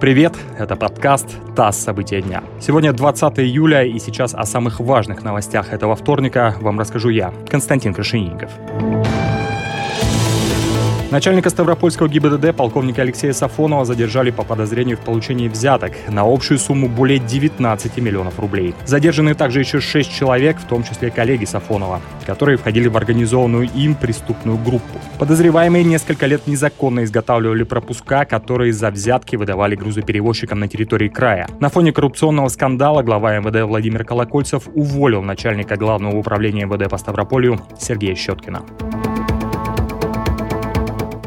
Привет, это подкаст «ТАСС. События дня». Сегодня 20 июля, и сейчас о самых важных новостях этого вторника вам расскажу я, Константин Крашенинников. Начальника Ставропольского ГИБДД полковника Алексея Сафонова задержали по подозрению в получении взяток на общую сумму более 19 миллионов рублей. Задержаны также еще 6 человек, в том числе коллеги Сафонова, которые входили в организованную им преступную группу. Подозреваемые несколько лет незаконно изготавливали пропуска, которые за взятки выдавали грузоперевозчикам на территории края. На фоне коррупционного скандала глава МВД Владимир Колокольцев уволил начальника главного управления МВД по Ставрополю Сергея Щеткина.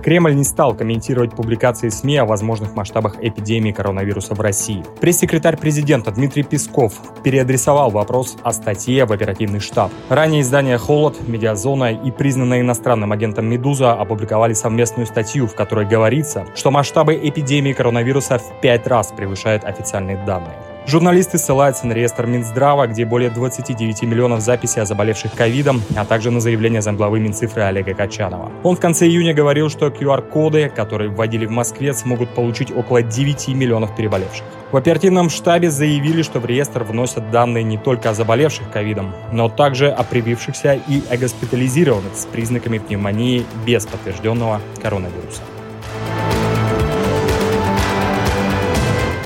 Кремль не стал комментировать публикации СМИ о возможных масштабах эпидемии коронавируса в России. Пресс-секретарь президента Дмитрий Песков переадресовал вопрос о статье в оперативный штаб. Ранее издание «Холод», «Медиазона» и признанная иностранным агентом «Медуза» опубликовали совместную статью, в которой говорится, что масштабы эпидемии коронавируса в пять раз превышают официальные данные. Журналисты ссылаются на реестр Минздрава, где более 29 миллионов записей о заболевших ковидом, а также на заявление замглавы Минцифры Олега Качанова. Он в конце июня говорил, что QR-коды, которые вводили в Москве, смогут получить около 9 миллионов переболевших. В оперативном штабе заявили, что в реестр вносят данные не только о заболевших ковидом, но также о привившихся и о госпитализированных с признаками пневмонии без подтвержденного коронавируса.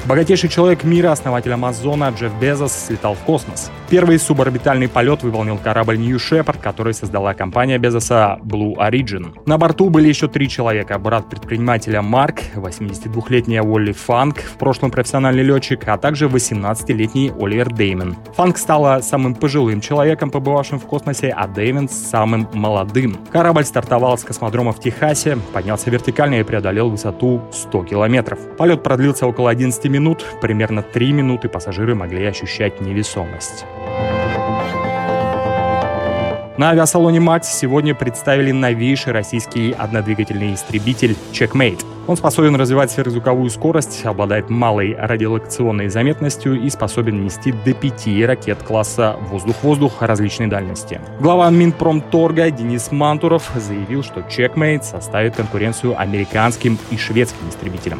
Богатейший человек мира, основатель Амазона Джефф Безос слетал в космос. Первый суборбитальный полет выполнил корабль New Shepard, который создала компания Безоса Blue Origin. На борту были еще три человека. Брат предпринимателя Марк, 82-летняя Уолли Фанк, в прошлом профессиональный летчик, а также 18-летний Оливер Деймон. Фанк стала самым пожилым человеком, побывавшим в космосе, а Деймон самым молодым. Корабль стартовал с космодрома в Техасе, поднялся вертикально и преодолел высоту 100 километров. Полет продлился около 11 минут минут, примерно 3 минуты пассажиры могли ощущать невесомость. На авиасалоне «Макс» сегодня представили новейший российский однодвигательный истребитель «Checkmate». Он способен развивать сверхзвуковую скорость, обладает малой радиолокационной заметностью и способен нести до пяти ракет класса «Воздух-воздух» различной дальности. Глава Минпромторга Денис Мантуров заявил, что «Checkmate» составит конкуренцию американским и шведским истребителям.